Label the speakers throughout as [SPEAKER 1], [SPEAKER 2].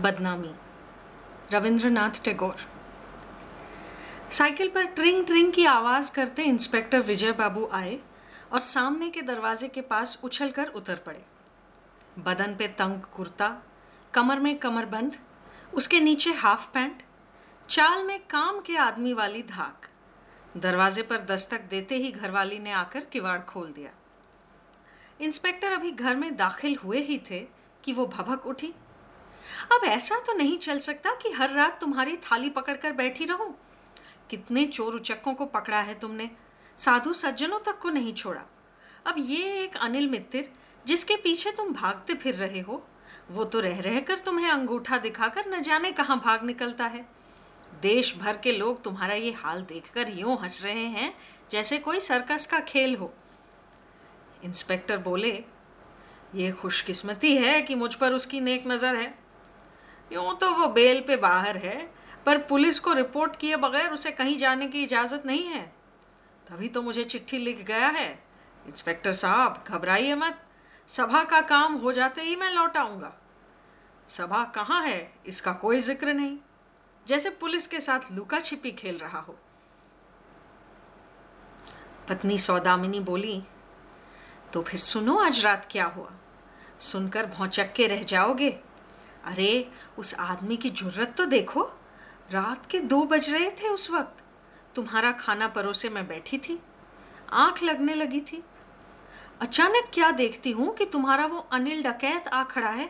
[SPEAKER 1] बदनामी। रविंद्रनाथ टैगोर। साइकिल पर ट्रिंग ट्रिंग की आवाज़ करते इंस्पेक्टर विजय बाबू आए और सामने के दरवाजे के पास उछलकर उतर पड़े। बदन पे तंग कुर्ता, कमर में कमरबंद, उसके नीचे हाफ़ पैंट, चाल में काम के आदमी वाली धाक। दरवाजे पर दस्तक देते ही घरवाली ने आकर किवाड़ खोल दिया। इंस्पेक्टर अभी घर में दाखिल हुए ही थे कि वो भभक उठी। अब ऐसा तो नहीं चल सकता कि हर रात तुम्हारी थाली पकड़कर बैठी रहूँ। कितने चोर उचक्कों को पकड़ा है तुमने। साधु सज्जनों तक को नहीं छोड़ा। अब ये एक अनिल मित्र जिसके पीछे तुम भागते फिर रहे हो, वो तो रह रह कर तुम्हें अंगूठा दिखाकर न जाने कहाँ भाग निकलता है। देश भर के लोग तुम्हारा ये हाल देखकर यूँ हंस रहे हैं, जैसे कोई सर्कस का खेल हो। इंस्पेक्टर बोले, ये खुशकिस्मती है कि मुझ पर उसकी नेक नज़र है। यूँ तो वो बेल पे बाहर है, पर पुलिस को रिपोर्ट किए बगैर उसे कहीं जाने की इजाज़त नहीं है। तभी तो मुझे चिट्ठी लिख गया है। इंस्पेक्टर साहब, घबराइए मत। सभा का काम हो जाते ही मैं लौट आऊँगा। सभा कहाँ है, इसका कोई ज़िक्र नहीं। जैसे पुलिस के साथ लुका छिपी खेल रहा हो। पत्नी सौदामिनी बोली तो फिर सुनो आज रात क्या हुआ। सुनकर भौचक के रह जाओगे। अरे, उस आदमी की ज़रूरत तो देखो। रात के दो बज रहे थे उस वक्त। तुम्हारा खाना परोसे मैं बैठी थी। आँख लगने लगी थी। अचानक क्या देखती हूँ कि तुम्हारा वो अनिल डकैत आ खड़ा है?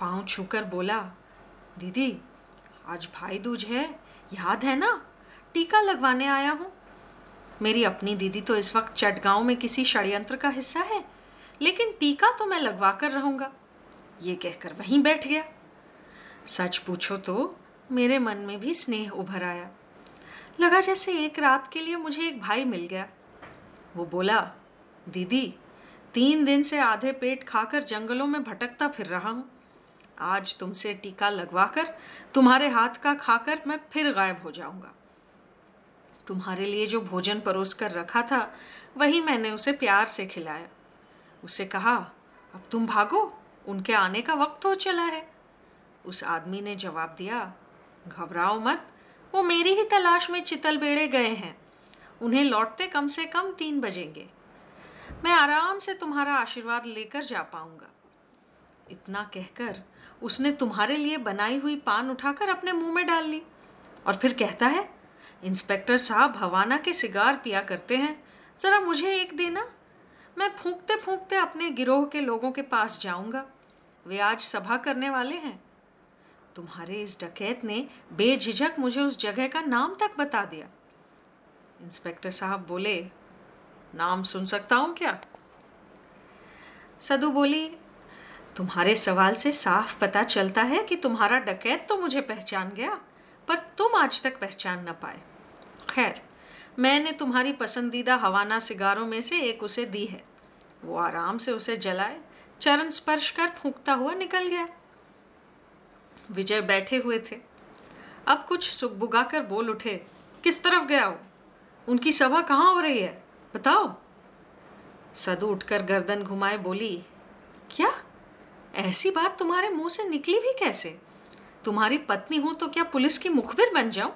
[SPEAKER 1] पाँव छूकर बोला, दीदी, आज भाई दूज है। याद है ना? टीका लगवाने आया हूँ। मेरी अपनी दीदी तो इस वक्त चटगांव में किसी षड्यंत्र का हिस्सा है, लेकिन टीका तो मैं लगवा कर रहूँगा। ये कहकर वहीं बैठ गया। सच पूछो तो मेरे मन में भी स्नेह उभर आया। लगा जैसे एक रात के लिए मुझे एक भाई मिल गया। वो बोला, दीदी, तीन दिन से आधे पेट खाकर जंगलों में भटकता फिर रहा हूँ। आज तुमसे टीका लगवाकर, तुम्हारे हाथ का खाकर मैं फिर गायब हो जाऊँगा। तुम्हारे लिए जो भोजन परोस कर रखा था, वही मैंने उसे प्यार से खिलाया। उसे कहा, अब तुम भागो उनके आने का वक्त हो चला है। उस आदमी ने जवाब दिया, घबराओ मत, वो मेरी ही तलाश में चितल बेड़े गए हैं। उन्हें लौटते कम से कम तीन बजेंगे। मैं आराम से तुम्हारा आशीर्वाद लेकर जा पाऊँगा। इतना कहकर उसने तुम्हारे लिए बनाई हुई पान उठाकर अपने मुँह में डाल ली। और फिर कहता है, इंस्पेक्टर साहब हवाना के सिगार पिया करते हैं। ज़रा मुझे एक देना। मैं फूंकते फूंकते अपने गिरोह के लोगों के पास जाऊँगा। वे आज सभा करने वाले हैं। तुम्हारे इस डकैत ने बेझिझक मुझे उस जगह का नाम तक बता दिया। इंस्पेक्टर साहब बोले, नाम सुन सकता हूँ क्या? सदु बोली, तुम्हारे सवाल से साफ़ पता चलता है कि तुम्हारा डकैत तो मुझे पहचान गया, पर तुम आज तक पहचान न पाए। खैर, मैंने तुम्हारी पसंदीदा हवाना सिगारों में से एक उसे दी है। वो आराम से उसे जलाए चरण स्पर्श कर फूंकता हुआ निकल गया। विजय बैठे हुए थे। अब कुछ सुखबुगा कर बोल उठे, किस तरफ़ गया हो? उनकी सभा कहाँ हो रही है? बताओ। सदु उठकर गर्दन घुमाए बोली, क्या? ऐसी बात तुम्हारे मुँह से निकली भी कैसे? तुम्हारी पत्नी हूँ तो क्या पुलिस की मुखबिर बन जाऊँ?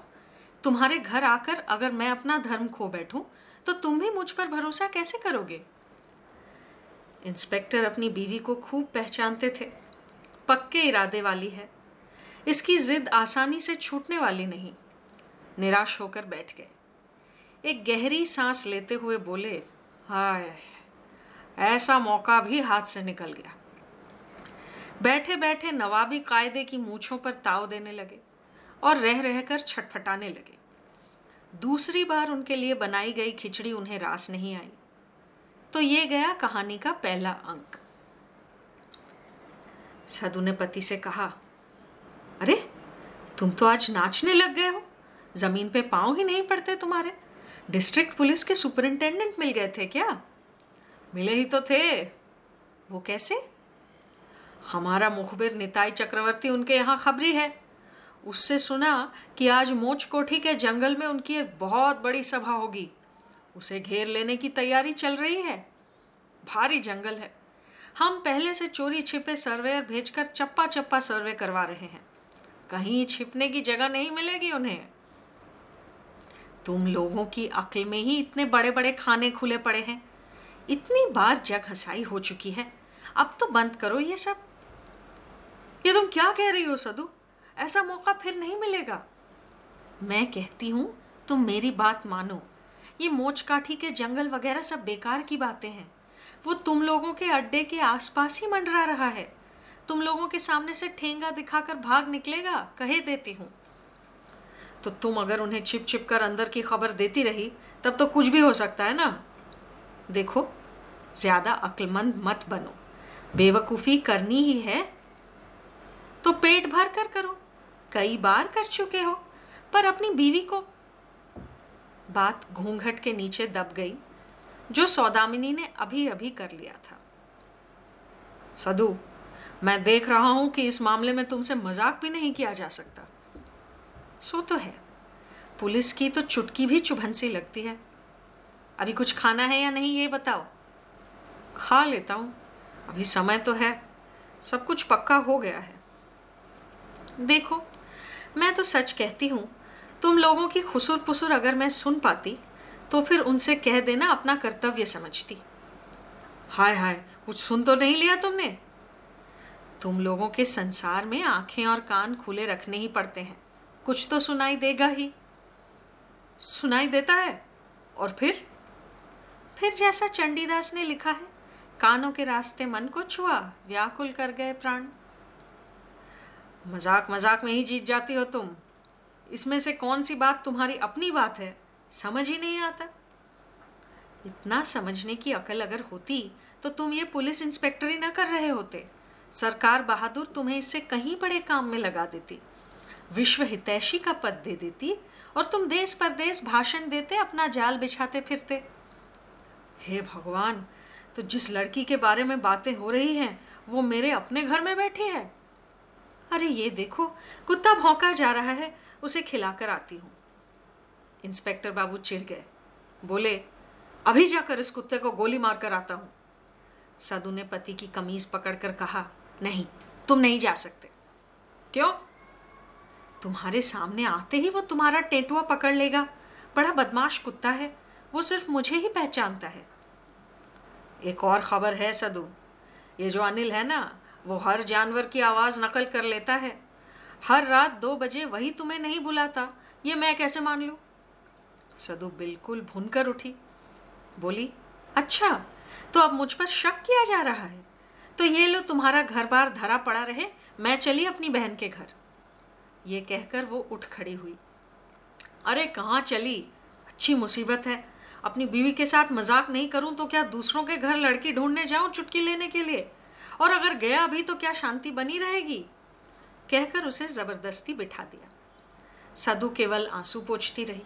[SPEAKER 1] तुम्हारे घर आकर अगर मैं अपना धर्म खो बैठूं तो तुम भी मुझ पर भरोसा कैसे करोगे? इंस्पेक्टर अपनी बीवी को खूब पहचानते थे। पक्के इरादे वाली है। इसकी जिद आसानी से छूटने वाली नहीं। निराश होकर बैठ गए। एक गहरी सांस लेते हुए बोले, हाय, ऐसा मौका भी हाथ से निकल गया। बैठे बैठे नवाबी कायदे की मूछों पर ताव देने लगे और रह रहकर छटफटाने लगे। दूसरी बार उनके लिए बनाई गई खिचड़ी उन्हें रास नहीं आई। तो ये गया कहानी का पहला अंक। साधु ने पति से कहा, अरे, तुम तो आज नाचने लग गए हो। ज़मीन पे पाँव ही नहीं पड़ते तुम्हारे। डिस्ट्रिक्ट पुलिस के सुपरिंटेंडेंट मिल गए थे क्या? मिले ही तो थे। वो कैसे? हमारा मुखबिर निताई चक्रवर्ती उनके यहाँ खबरी है। उससे सुना कि आज मोच कोठी के जंगल में उनकी एक बहुत बड़ी सभा होगी। उसे घेर लेने की तैयारी चल रही है। भारी जंगल है। हम पहले से चोरी छिपे सर्वेयर भेजकर चप्पा चप्पा सर्वे करवा रहे हैं। कहीं छिपने की जगह नहीं मिलेगी उन्हें। तुम लोगों की अक्ल में ही इतने बड़े बड़े खाने खुले पड़े हैं। इतनी बार जग हसाई हो चुकी है। अब तो बंद करो ये सब। ये तुम क्या कह रही हो, सदु? ऐसा मौका फिर नहीं मिलेगा। मैं कहती हूँ, तुम मेरी बात मानो। ये मोच काठी के जंगल वगैरह सब बेकार की बातें हैं। वो तुम लोगों के अड्डे के आसपास ही मंडरा रहा है। तुम लोगों के सामने से ठेंगा दिखाकर भाग निकलेगा, कहे देती हूँ। तो तुम अगर उन्हें छिप छिप कर अंदर की खबर देती रही, तब तो कुछ भी हो सकता है ना? देखो, ज़्यादा अक्लमंद मत बनो। बेवकूफ़ी करनी ही है। तो पेट भर कर करो। कई बार कर चुके हो, पर अपनी बीवी को बात घूंघट के नीचे दब गई, जो सौदामिनी ने अभी अभी कर लिया था। सदु, मैं देख रहा हूँ कि इस मामले में तुमसे मज़ाक भी नहीं किया जा सकता। सो तो है। पुलिस की तो चुटकी भी चुभन लगती है। अभी कुछ खाना है या नहीं, ये बताओ। खा लेता हूँ। अभी समय तो है। सब कुछ पक्का हो गया है। देखो, मैं तो सच कहती हूँ तुम लोगों की खुसुर पुसुर अगर मैं सुन पाती तो फिर उनसे कह देना अपना कर्तव्य समझती। हाय हाय, कुछ सुन तो नहीं लिया तुमने? तुम लोगों के संसार में आँखें और कान खुले रखने ही पड़ते हैं। कुछ तो सुनाई देगा ही। सुनाई देता है? और फिर? फिर जैसा चंडीदास ने लिखा है, कानों के रास्ते मन को छुआ, व्याकुल कर गए प्राण। मज़ाक मज़ाक में ही जीत जाती हो तुम। इसमें से कौन सी बात तुम्हारी अपनी बात है? समझ ही नहीं आता। इतना समझने की अकल अगर होती तो तुम ये पुलिस इंस्पेक्टर ही ना कर रहे होते। सरकार बहादुर तुम्हें इससे कहीं बड़े काम में लगा देती। विश्व हितैषी का पद दे देती और तुम देश परदेश भाषण देते, अपना जाल बिछाते फिरते। हे भगवान तो जिस लड़की के बारे में बातें हो रही हैं, वो मेरे अपने घर में बैठी है। अरे ये देखो, कुत्ता भौंका जा रहा है उसे खिलाकर आती हूँ। इंस्पेक्टर बाबू चिढ़ गए। बोले, अभी जाकर इस कुत्ते को गोली मारकर आता हूँ। साधु ने पति की कमीज पकड़कर कहा, नहीं, तुम नहीं जा सकते। क्यों? तुम्हारे सामने आते ही वो तुम्हारा टेटुआ पकड़ लेगा। बड़ा बदमाश कुत्ता है। वो सिर्फ़ मुझे ही पहचानता है। एक और खबर है सदु। ये जो अनिल है ना, वो हर जानवर की आवाज़ नकल कर लेता है। हर रात दो बजे वही तुम्हें नहीं बुलाता। ये मैं कैसे मान लूँ? सदु बिल्कुल भून कर उठी। बोली अच्छा तो अब मुझ पर शक किया जा रहा है। तो ये लो तुम्हारा घर बार धरा पड़ा रहे, मैं चली अपनी बहन के घर। ये कहकर वो उठ खड़ी हुई। अरे, कहाँ चली? अच्छी मुसीबत है। अपनी बीवी के साथ मज़ाक नहीं करूँ तो क्या दूसरों के घर लड़की ढूँढने जाऊँ चुटकी लेने के लिए? और अगर गया भी तो क्या शांति बनी रहेगी? कहकर उसे ज़बरदस्ती बिठा दिया। साधु केवल आँसू पोछती रही।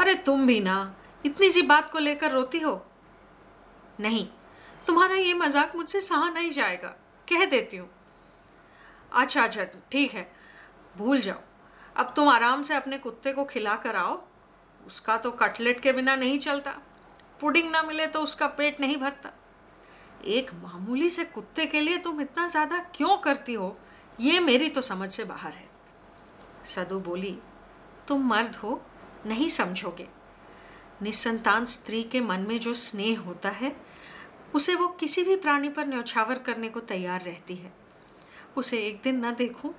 [SPEAKER 1] अरे तुम भी ना, इतनी सी बात को लेकर रोती हो। नहीं, तुम्हारा ये मज़ाक मुझसे सहा नहीं जाएगा। कह देती हूँ। अच्छा अच्छा ठीक है, भूल जाओ। अब तुम आराम से अपने कुत्ते को खिला कर आओ। उसका तो कटलेट के बिना नहीं चलता। पुडिंग ना मिले तो उसका पेट नहीं भरता। एक मामूली से कुत्ते के लिए तुम इतना ज़्यादा क्यों करती हो? ये मेरी तो समझ से बाहर है। सदु बोली, तुम मर्द हो, नहीं समझोगे। निसंतान स्त्री के मन में जो स्नेह होता है, उसे वो किसी भी प्राणी पर न्यौछावर करने को तैयार रहती है। उसे एक दिन न देखूँ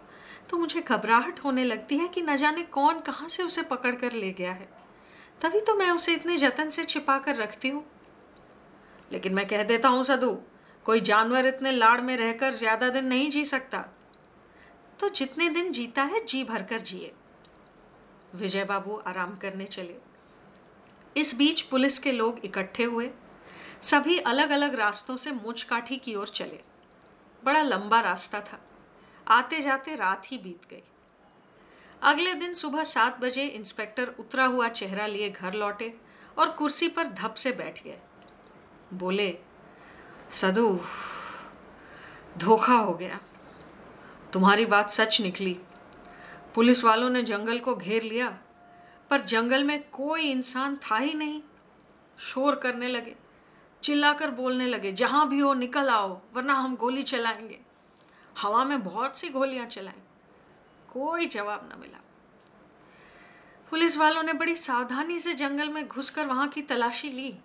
[SPEAKER 1] तो मुझे घबराहट होने लगती है कि न जाने कौन कहाँ से उसे पकड़ कर ले गया है। तभी तो मैं उसे इतने जतन से छिपा कर रखती हूँ। लेकिन मैं कह देता हूँ, सदु, कोई जानवर इतने लाड़ में रहकर ज़्यादा दिन नहीं जी सकता। तो जितने दिन जीता है, जी भरकर जिए। विजय बाबू आराम करने चले। इस बीच पुलिस के लोग इकट्ठे हुए। सभी अलग अलग रास्तों से मुचकाठी की ओर चले। बड़ा लंबा रास्ता था। आते जाते रात ही बीत गई। अगले दिन सुबह सात बजे इंस्पेक्टर उतरा हुआ चेहरा लिए घर लौटे और कुर्सी पर धप से बैठ गए। बोले सदु धोखा हो गया। तुम्हारी बात सच निकली। पुलिस वालों ने जंगल को घेर लिया, पर जंगल में कोई इंसान था ही नहीं। शोर करने लगे, चिल्लाकर बोलने लगे, जहाँ भी हो, निकल आओ, वरना हम गोली चलाएँगे। हवा में बहुत सी गोलियाँ चलाई कोई जवाब न मिला। पुलिस वालों ने बड़ी सावधानी से जंगल में घुसकर वहाँ की तलाशी ली।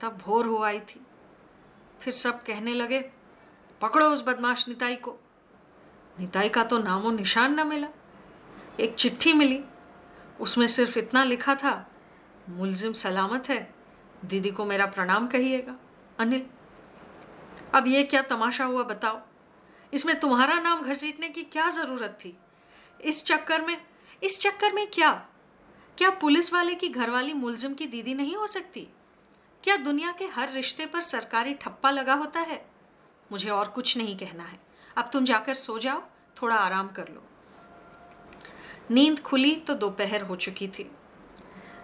[SPEAKER 1] तब भोर हो आई थी। फिर सब कहने लगे, पकड़ो उस बदमाश निताई को। निताई का तो नामो निशान न मिला। एक चिट्ठी मिली। उसमें सिर्फ़ इतना लिखा था, मुलजिम सलामत है, दीदी को मेरा प्रणाम कहिएगा। अनिल, अब ये क्या तमाशा हुआ बताओ। इसमें तुम्हारा नाम घसीटने की क्या ज़रूरत थी? इस चक्कर में, इस चक्कर में क्या? क्या पुलिस वाले की घरवाली मुलजिम की दीदी नहीं हो सकती? क्या दुनिया के हर रिश्ते पर सरकारी ठप्पा लगा होता है? मुझे और कुछ नहीं कहना है। अब तुम जाकर सो जाओ, थोड़ा आराम कर लो। नींद खुली तो दोपहर हो चुकी थी।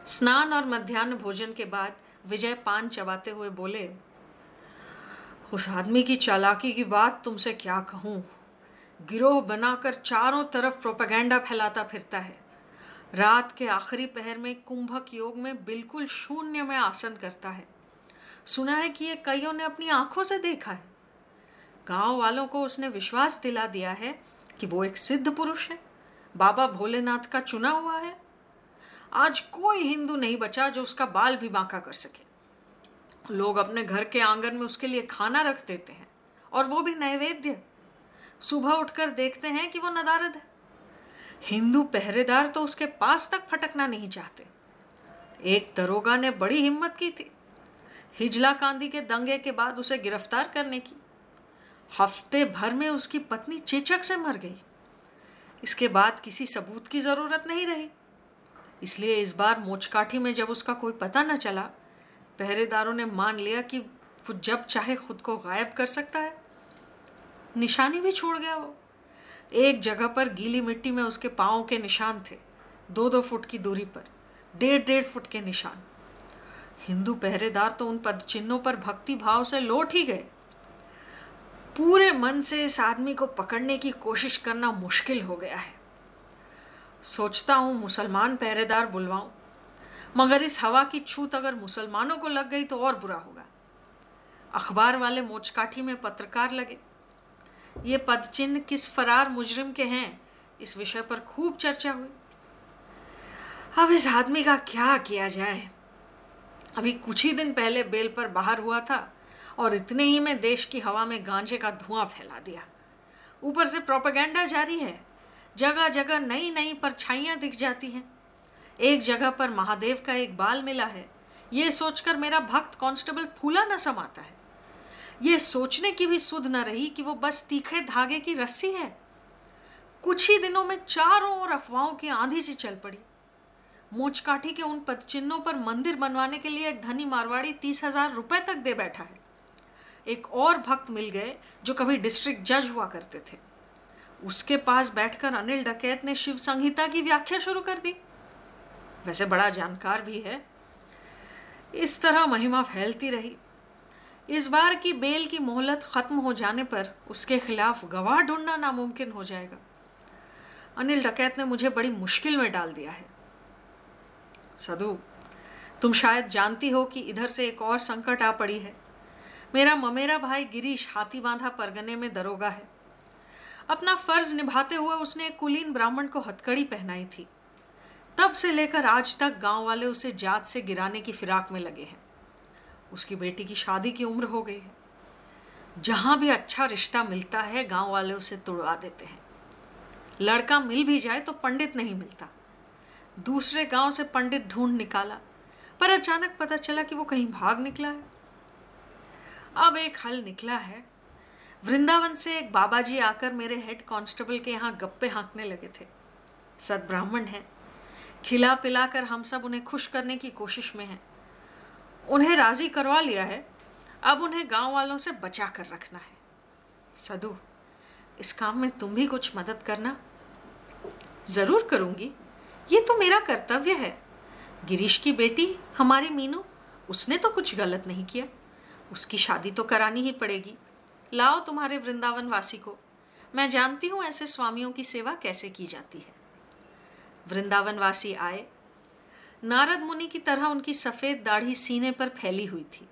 [SPEAKER 1] स्नान और मध्यान्ह भोजन के बाद विजय पान चबाते हुए बोले, उस आदमी की चालाकी की बात तुमसे क्या कहूँ? गिरोह बनाकर चारों तरफ़ प्रोपेगेंडा फैलाता फिरता है। रात के आखिरी पहर में कुंभक योग में बिल्कुल शून्य में आसन करता है। सुना है कि ये कईयों ने अपनी आँखों से देखा है। गाँव वालों को उसने विश्वास दिला दिया है कि वो एक सिद्ध पुरुष है। बाबा भोलेनाथ का चुना हुआ है। आज कोई हिंदू नहीं बचा जो उसका बाल भी बांका कर सके। लोग अपने घर के आँगन में उसके लिए खाना रख देते हैं और वो भी नैवेद्य। सुबह उठकर देखते हैं कि वो नदारद है। हिंदू पहरेदार तो उसके पास तक फटकना नहीं चाहते। एक दरोगा ने बड़ी हिम्मत की थी। हिजला कांदी के दंगे के बाद उसे गिरफ़्तार करने की। हफ़्ते भर में उसकी पत्नी चेचक से मर गई। इसके बाद किसी सबूत की ज़रूरत नहीं रही। इसलिए इस बार मोचकाठी में जब उसका कोई पता न चला, पहरेदारों ने मान लिया कि वो जब चाहे खुद को गायब कर सकता है। निशानी भी छोड़ गया वो। एक जगह पर गीली मिट्टी में उसके पाँव के निशान थे दो दो फुट की दूरी पर डेढ़ डेढ़ फुट के निशान। हिंदू पहरेदार तो उन पद चिन्हों पर भक्ति भाव से लौट ही गए। पूरे मन से इस आदमी को पकड़ने की कोशिश करना मुश्किल हो गया है। सोचता हूँ मुसलमान पहरेदार बुलवाऊं, मगर इस हवा की छूत अगर मुसलमानों को लग गई तो और बुरा होगा। अखबार वाले मोचकाठी में पत्रकार लगे, ये पदचिन्ह किस फरार मुजरिम के हैं? इस विषय पर खूब चर्चा हुई। अब इस आदमी का क्या किया जाए? अभी कुछ ही दिन पहले बेल पर बाहर हुआ था और इतने ही में देश की हवा में गांजे का धुआँ फैला दिया। ऊपर से प्रोपेगेंडा जारी है। जगह जगह नई नई परछाइयाँ दिख जाती हैं। एक जगह पर महादेव का एक बाल मिला है। ये सोचकर मेरा भक्त कांस्टेबल फूला न समाता है। ये सोचने की भी सुध न रही कि वो बस तीखे धागे की रस्सी है। कुछ ही दिनों में चारों ओर अफवाहों की आंधी सी चल पड़ी। मोचकाठी के उन पदचिन्हों पर मंदिर बनवाने के लिए एक धनी मारवाड़ी तीस हज़ार रुपए तक दे बैठा है। एक और भक्त मिल गए जो कभी डिस्ट्रिक्ट जज हुआ करते थे। उसके पास बैठकर अनिल डकैत ने शिव संहिता की व्याख्या शुरू कर दी। वैसे बड़ा जानकार भी है। इस तरह महिमा फैलती रही। इस बार की बेल की मोहलत खत्म हो जाने पर उसके खिलाफ गवाह ढूंढना नामुमकिन हो जाएगा। अनिल डकैत ने मुझे बड़ी मुश्किल में डाल दिया है। सधु तुम शायद जानती हो कि इधर से एक और संकट आ पड़ी है। मेरा ममेरा भाई गिरीश हाथी बांधा परगने में दरोगा है। अपना फ़र्ज़ निभाते हुए उसने एक कुलीन ब्राह्मण को हथकड़ी पहनाई थी। तब से लेकर आज तक गाँव वाले उसे जात से गिराने की फिराक में लगे हैं। उसकी बेटी की शादी की उम्र हो गई है। जहाँ भी अच्छा रिश्ता मिलता है, गाँव वाले उसे तुड़वा देते हैं। लड़का मिल भी जाए तो पंडित नहीं मिलता। दूसरे गाँव से पंडित ढूंढ निकाला, पर अचानक पता चला कि वो कहीं भाग निकला है। अब एक हल निकला है। वृंदावन से एक बाबा जी आकर मेरे हेड कांस्टेबल के यहाँ गप्पे हाँकने लगे थे। सदब्राह्मण हैं। खिला पिला कर हम सब उन्हें खुश करने की कोशिश में हैं। उन्हें राज़ी करवा लिया है। अब उन्हें गाँव वालों से बचा कर रखना है। सदु, इस काम में तुम भी कुछ मदद करना। ज़रूर करूँगी। ये तो मेरा कर्तव्य है। गिरीश की बेटी, हमारी मीनू, उसने तो कुछ गलत नहीं किया। उसकी शादी तो करानी ही पड़ेगी। लाओ तुम्हारे वृंदावन वासी को। मैं जानती हूँ ऐसे स्वामियों की सेवा कैसे की जाती है। वृंदावन वासी आए। नारद मुनि की तरह उनकी सफ़ेद दाढ़ी सीने पर फैली हुई थी।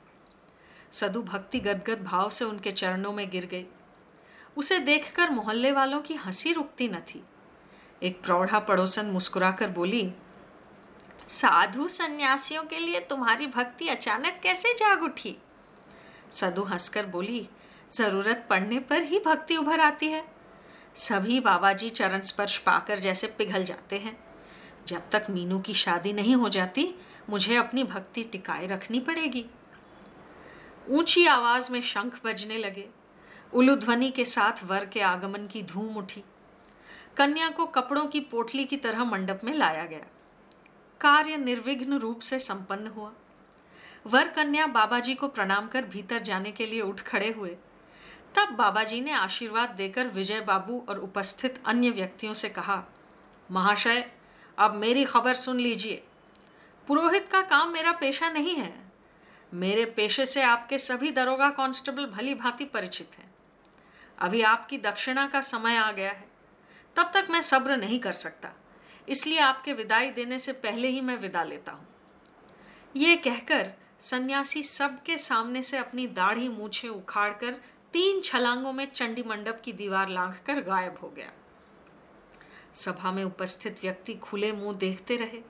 [SPEAKER 1] सदु भक्ति गदगद भाव से उनके चरणों में गिर गई। उसे देखकर मोहल्ले वालों की हँसी रुकती न थी। एक प्रौढ़ा पड़ोसन मुस्कुराकर बोली, साधु सन्यासियों के लिए तुम्हारी भक्ति अचानक कैसे जाग उठी? सदु हंसकर बोली, ज़रूरत पड़ने पर ही भक्ति उभर आती है। सभी बाबा जी चरण स्पर्श पाकर जैसे पिघल जाते हैं। जब तक मीनू की शादी नहीं हो जाती, मुझे अपनी भक्ति टिकाए रखनी पड़ेगी। ऊँची आवाज़ में शंख बजने लगे। उलू ध्वनि के साथ वर के आगमन की धूम उठी। कन्या को कपड़ों की पोटली की तरह मंडप में लाया गया। कार्य निर्विघ्न रूप से संपन्न हुआ। वर कन्या बाबा जी को प्रणाम कर भीतर जाने के लिए उठ खड़े हुए। तब बाबा जी ने आशीर्वाद देकर विजय बाबू और उपस्थित अन्य व्यक्तियों से कहा, महाशय, अब मेरी खबर सुन लीजिए। पुरोहित का काम मेरा पेशा नहीं है। मेरे पेशे से आपके सभी दरोगा कांस्टेबल भली भांति परिचित हैं। अभी आपकी दक्षिणा का समय आ गया है। तब तक मैं सब्र नहीं कर सकता। इसलिए आपके विदाई देने से पहले ही मैं विदा लेता हूँ। ये कहकर सन्यासी सबके सामने से अपनी दाढ़ी मूछे उखाड़कर तीन छलांगों में चंडी मंडप की दीवार लांघ कर गायब हो गया। सभा में उपस्थित व्यक्ति खुले मुँह देखते रहे।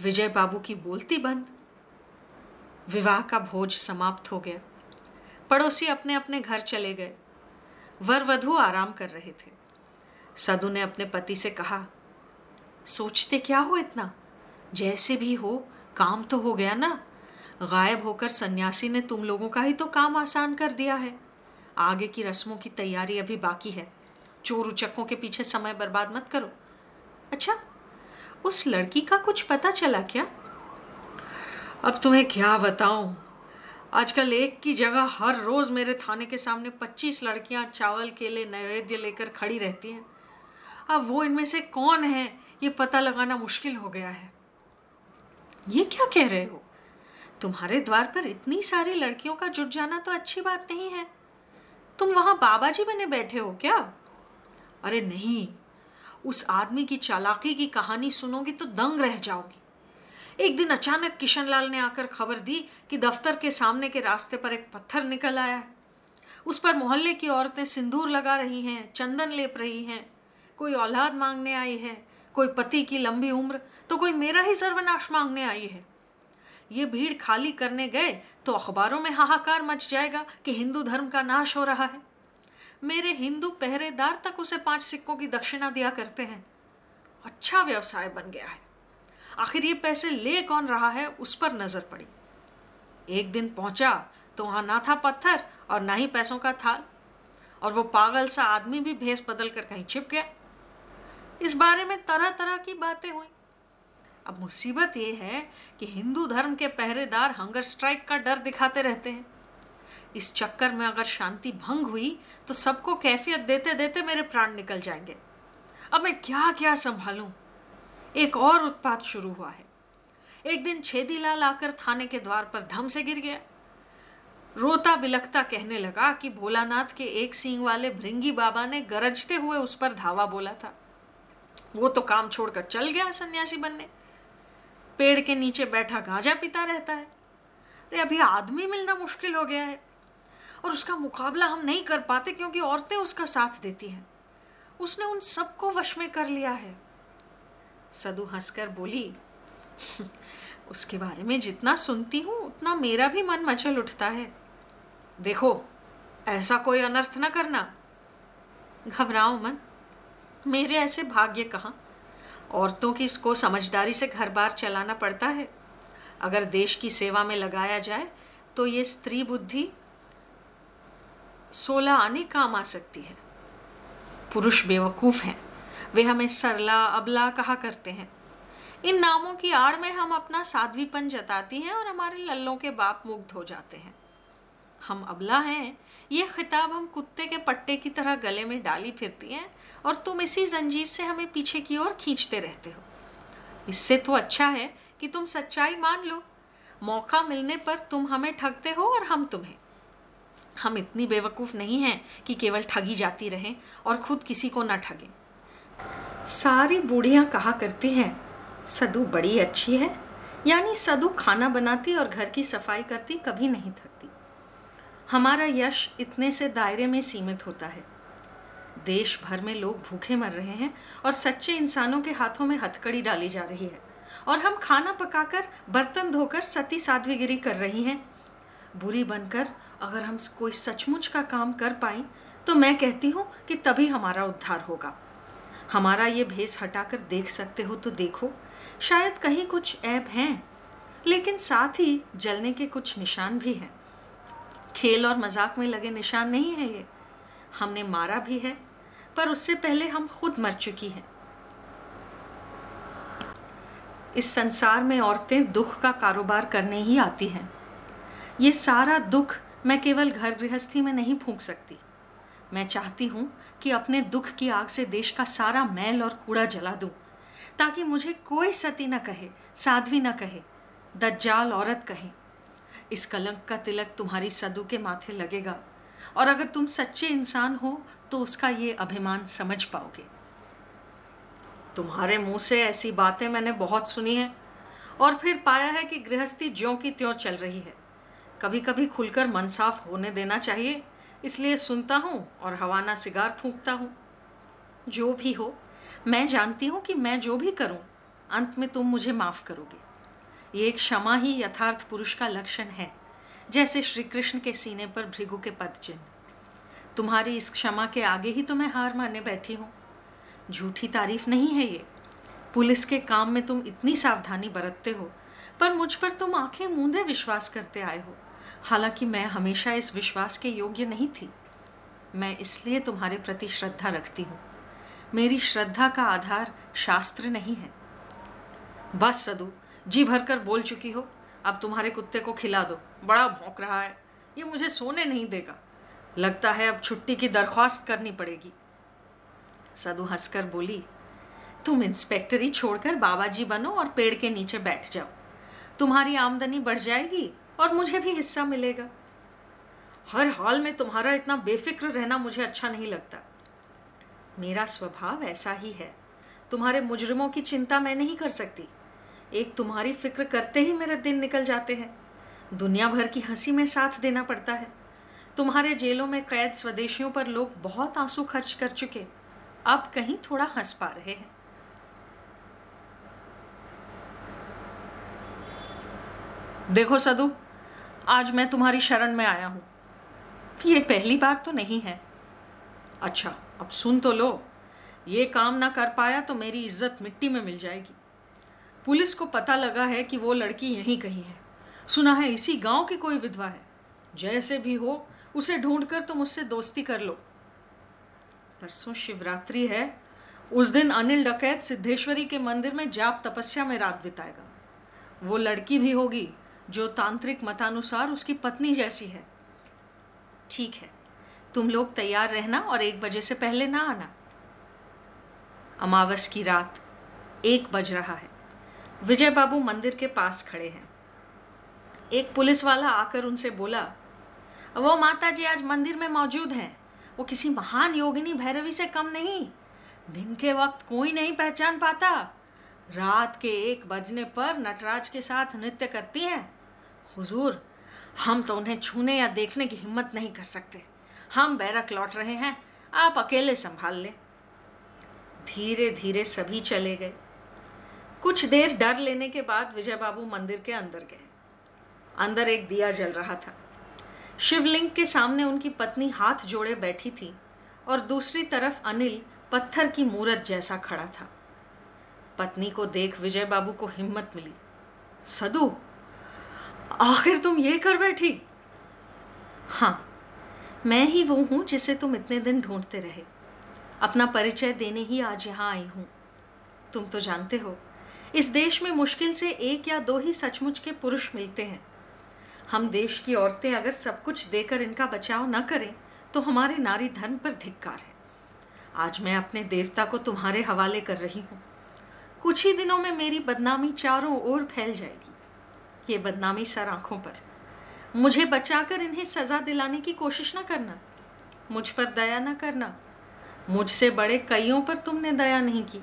[SPEAKER 1] विजय बाबू की बोलती बंद। विवाह का भोज समाप्त हो गया। पड़ोसी अपने अपने घर चले गए। वर वधु आराम कर रहे थे। सदु ने अपने पति से कहा, सोचते क्या हो इतना? जैसे भी हो, काम तो हो गया ना? गायब होकर सन्यासी ने तुम लोगों का ही तो काम आसान कर दिया है। आगे की रस्मों की तैयारी अभी बाकी है। चोर उचक्कों के पीछे समय बर्बाद मत करो। अच्छा उस लड़की का कुछ पता चला क्या? अब तुम्हें क्या बताऊँ? आजकल एक की जगह हर रोज मेरे थाने के सामने पच्चीस लड़कियाँ चावल, केले, नैवेद्य लेकर खड़ी रहती हैं। अब वो इनमें से कौन है? ये पता लगाना मुश्किल हो गया है। ये क्या कह रहे हो? तुम्हारे द्वार पर इतनी सारी लड़कियों का जुट जाना तो अच्छी बात नहीं है। तुम वहाँ बाबा जी बने बैठे हो क्या? अरे नहीं। उस आदमी की चालाकी की कहानी सुनोगी तो दंग रह जाओगी। एक दिन अचानक किशनलाल ने आकर खबर दी कि दफ्तर के सामने के रास्ते पर एक पत्थर निकल आया है। उस पर मोहल्ले की औरतें सिंदूर लगा रही हैं, चंदन लेप रही हैं। कोई औलाद मांगने आई है, कोई पति की लंबी उम्र तो कोई मेरा ही सर्वनाश मांगने आई है। ये भीड़ खाली करने गए तो अखबारों में हाहाकार मच जाएगा कि हिंदू धर्म का नाश हो रहा है। मेरे हिंदू पहरेदार तक उसे पाँच सिक्कों की दक्षिणा दिया करते हैं। अच्छा व्यवसाय बन गया है। आखिर ये पैसे ले कौन रहा है उस पर नज़र पड़ी। एक दिन पहुँचा तो वहाँ ना था पत्थर और ना ही पैसों का थाल। और वो पागल सा आदमी भी भेस बदल कर कहीं छिप गया। इस बारे में तरह तरह की बातें हुई। अब मुसीबत ये है कि हिंदू धर्म के पहरेदार हंगर स्ट्राइक का डर दिखाते रहते हैं। इस चक्कर में अगर शांति भंग हुई तो सबको कैफियत देते देते मेरे प्राण निकल जाएँगे। अब मैं क्या क्या संभालूं? एक और उत्पात शुरू हुआ है। एक दिन छेदीलाल आकर थाने के द्वार पर धम से गिर गया। रोता बिलखता कहने लगा कि भोलानाथ के एक सींग वाले भृंगी बाबा ने गरजते हुए उस पर धावा बोला था। वो तो काम छोड़कर चल गया सन्यासी बनने। पेड़ के नीचे बैठा गांजा पीता रहता है। अरे, अभी आदमी मिलना मुश्किल हो गया है। और उसका मुकाबला हम नहीं कर पाते क्योंकि औरतें उसका साथ देती हैं। उसने उन सबको वश में कर लिया है। सदु हंसकर बोली उसके बारे में जितना सुनती हूँ, उतना मेरा भी मन मचल उठता है। देखो, ऐसा कोई अनर्थ न करना। घबराओ मन मेरे ऐसे भाग्य कहाँ? औरतों की इसको समझदारी से घर बार चलाना पड़ता है। अगर देश की सेवा में लगाया जाए तो ये स्त्री बुद्धि सोलह आने काम आ सकती है। पुरुष बेवकूफ़ हैं। वे हमें सरला, अबला कहा करते हैं। इन नामों की आड़ में हम अपना साध्वीपन जताती हैं और हमारे लल्लों के बाप मुग्ध हो जाते हैं। हम अबला हैं ये खिताब हम कुत्ते के पट्टे की तरह गले में डाली फिरती हैं और तुम इसी जंजीर से हमें पीछे की ओर खींचते रहते हो। इससे तो अच्छा है कि तुम सच्चाई मान लो। मौका मिलने पर तुम हमें ठगते हो और हम तुम्हें। हम इतनी बेवकूफ़ नहीं हैं कि केवल ठगी जाती रहें और खुद किसी को ना ठगें। सारी बूढ़ियाँ कहा करती हैं, सदु बड़ी अच्छी है। यानी सदु खाना बनाती और घर की सफ़ाई करती कभी नहीं थकती। हमारा यश इतने से दायरे में सीमित होता है। देश भर में लोग भूखे मर रहे हैं और सच्चे इंसानों के हाथों में हथकड़ी डाली जा रही है और हम खाना पकाकर, बर्तन धोकर सती साध्वीगिरी कर रही हैं। बुरी बनकर अगर हम कोई सचमुच का काम कर पाए तो मैं कहती हूँ कि तभी हमारा उद्धार होगा। हमारा ये भेस हटाकर देख सकते हो तो देखो, शायद कहीं कुछ ऐप हैं, लेकिन साथ ही जलने के कुछ निशान भी हैं। खेल और मज़ाक में लगे निशान नहीं है ये। हमने मारा भी है, पर उससे पहले हम खुद मर चुकी हैं। इस संसार में औरतें दुख का कारोबार करने ही आती हैं। ये सारा दुख मैं केवल घर गृहस्थी में नहीं फूंक सकती। मैं चाहती हूँ कि अपने दुख की आग से देश का सारा मैल और कूड़ा जला दूँ, ताकि मुझे कोई सती न कहे, साध्वी न कहे, दज्जाल औरत कहे। इस कलंक का तिलक तुम्हारी सदु के माथे लगेगा। और अगर तुम सच्चे इंसान हो तो उसका ये अभिमान समझ पाओगे। तुम्हारे मुँह से ऐसी बातें मैंने बहुत सुनी हैं, और फिर पाया है कि गृहस्थी ज्यों की त्यों चल रही है। कभी कभी खुलकर मन साफ़ होने देना चाहिए, इसलिए सुनता हूँ और हवाना सिगार फूंकता हूँ। जो भी हो, मैं जानती हूँ कि मैं जो भी करूँ, अंत में तुम मुझे माफ़ करोगे। ये क्षमा ही यथार्थ पुरुष का लक्षण है, जैसे श्री कृष्ण के सीने पर भृगु के पद चिन्ह। तुम्हारी इस क्षमा के आगे ही तो मैं हार माने बैठी हूँ। झूठी तारीफ़ नहीं है ये। पुलिस के काम में तुम इतनी सावधानी बरतते हो, पर मुझ पर तुम आँखें मूंदे विश्वास करते आए हो। हालाँकि मैं हमेशा इस विश्वास के योग्य नहीं थी। मैं इसलिए तुम्हारे प्रति श्रद्धा रखती हूँ। मेरी श्रद्धा का आधार शास्त्र नहीं है। बस सदु जी भरकर बोल चुकी हो, अब तुम्हारे कुत्ते को खिला दो। बड़ा भौंक रहा है। ये मुझे सोने नहीं देगा। लगता है अब छुट्टी की दरख्वास्त करनी पड़ेगी। सदु हंसकर बोली, तुम इंस्पेक्टरी छोड़कर बाबा जी बनो और पेड़ के नीचे बैठ जाओ। तुम्हारी आमदनी बढ़ जाएगी और मुझे भी हिस्सा मिलेगा। हर हाल में तुम्हारा इतना बेफिक्र रहना मुझे अच्छा नहीं लगता। मेरा स्वभाव ऐसा ही है। तुम्हारे मुजरिमों की चिंता मैं नहीं कर सकती। एक तुम्हारी फ़िक्र करते ही मेरे दिन निकल जाते हैं। दुनिया भर की हँसी में साथ देना पड़ता है। तुम्हारे जेलों में कैद स्वदेशियों पर लोग बहुत आँसू खर्च कर चुके। अब कहीं थोड़ा हंस पा रहे हैं। देखो सदु, आज मैं तुम्हारी शरण में आया हूँ। ये पहली बार तो नहीं है। अच्छा अब सुन तो लो। ये काम ना कर पाया तो मेरी इज़्ज़त मिट्टी में मिल जाएगी। पुलिस को पता लगा है कि वो लड़की यहीं कहीं है। सुना है इसी गाँव की कोई विधवा है। जैसे भी हो, उसे ढूंढकर तुम उससे दोस्ती कर लो। परसों शिवरात्रि है। उस दिन अनिल डकैत सिद्धेश्वरी के मंदिर में जाप तपस्या में रात बिताएगा। वो लड़की भी होगी, जो तांत्रिक मतानुसार उसकी पत्नी जैसी है। ठीक है, तुम लोग तैयार रहना और एक बजे से पहले ना आना। अमावस की रात एक बज रहा है। विजय बाबू मंदिर के पास खड़े हैं। एक पुलिस वाला आकर उनसे बोला, वो माता जी आज मंदिर में मौजूद हैं। वो किसी महान योगिनी भैरवी से कम नहीं। दिन के वक्त कोई नहीं पहचान पाता। रात के एक बजने पर नटराज के साथ नृत्य करती हैं। हुजूर, हम तो उन्हें छूने या देखने की हिम्मत नहीं कर सकते। हम बैरक लौट रहे हैं। आप अकेले संभाल लें। धीरे धीरे सभी चले गए। कुछ देर डर लेने के बाद विजय बाबू मंदिर के अंदर गए। अंदर एक दिया जल रहा था। शिवलिंग के सामने उनकी पत्नी हाथ जोड़े बैठी थी और दूसरी तरफ़ अनिल पत्थर की मूरत जैसा खड़ा था। पत्नी को देख विजय बाबू को हिम्मत मिली। सदु, आखिर तुम ये कर बैठी? हाँ मैं ही वो हूँ जिसे तुम इतने दिन ढूंढते रहे। अपना परिचय देने ही आज यहाँ आई हूँ। तुम तो जानते हो इस देश में मुश्किल से एक या दो ही सचमुच के पुरुष मिलते हैं। हम देश की औरतें अगर सब कुछ देकर इनका बचाव न करें तो हमारे नारी धर्म पर धिक्कार है। आज मैं अपने देवता को तुम्हारे हवाले कर रही हूँ। कुछ ही दिनों में मेरी बदनामी चारों ओर फैल जाएगी। ये बदनामी सर आँखों पर। मुझे बचाकर इन्हें सजा दिलाने की कोशिश न करना। मुझ पर दया न करना। मुझसे बड़े कईयों पर तुमने दया नहीं की।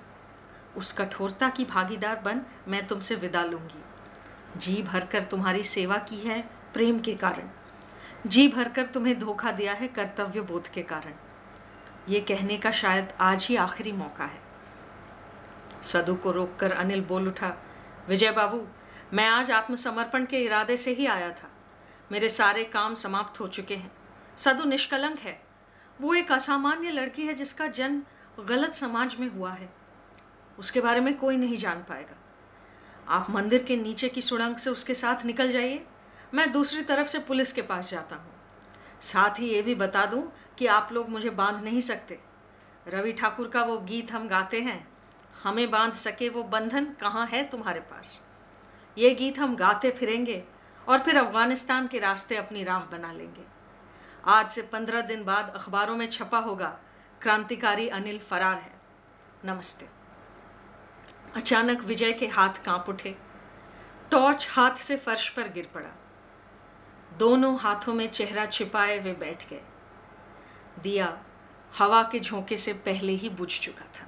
[SPEAKER 1] उस कठोरता की भागीदार बन मैं तुमसे विदा लूँगी। जी भरकर तुम्हारी सेवा की है प्रेम के कारण। जी भरकर तुम्हें धोखा दिया है कर्तव्य बोध के कारण। ये कहने का शायद आज ही आखिरी मौका है। सदु को रोककर अनिल बोल उठा, विजय बाबू, मैं आज आत्मसमर्पण के इरादे से ही आया था। मेरे सारे काम समाप्त हो चुके हैं। सदु निष्कलंक है। वो एक असामान्य लड़की है जिसका जन्म गलत समाज में हुआ है। उसके बारे में कोई नहीं जान पाएगा। आप मंदिर के नीचे की सुड़ंग से उसके साथ निकल जाइए। मैं दूसरी तरफ़ से पुलिस के पास जाता हूँ। साथ ही ये भी बता दूँ कि आप लोग मुझे बाँध नहीं सकते। रवि ठाकुर का वो गीत हम गाते हैं, हमें बाँध सके वो बंधन कहाँ है तुम्हारे पास? ये गीत हम गाते फिरेंगे और फिर अफ़गानिस्तान के रास्ते अपनी राह बना लेंगे। आज से पंद्रह दिन बाद अखबारों में छपा होगा, क्रांतिकारी अनिल फरार है। नमस्ते। अचानक विजय के हाथ काँप उठे। टॉर्च हाथ से फर्श पर गिर पड़ा। दोनों हाथों में चेहरा छिपाए वे बैठ गए। दिया हवा के झोंके से पहले ही बुझ चुका था।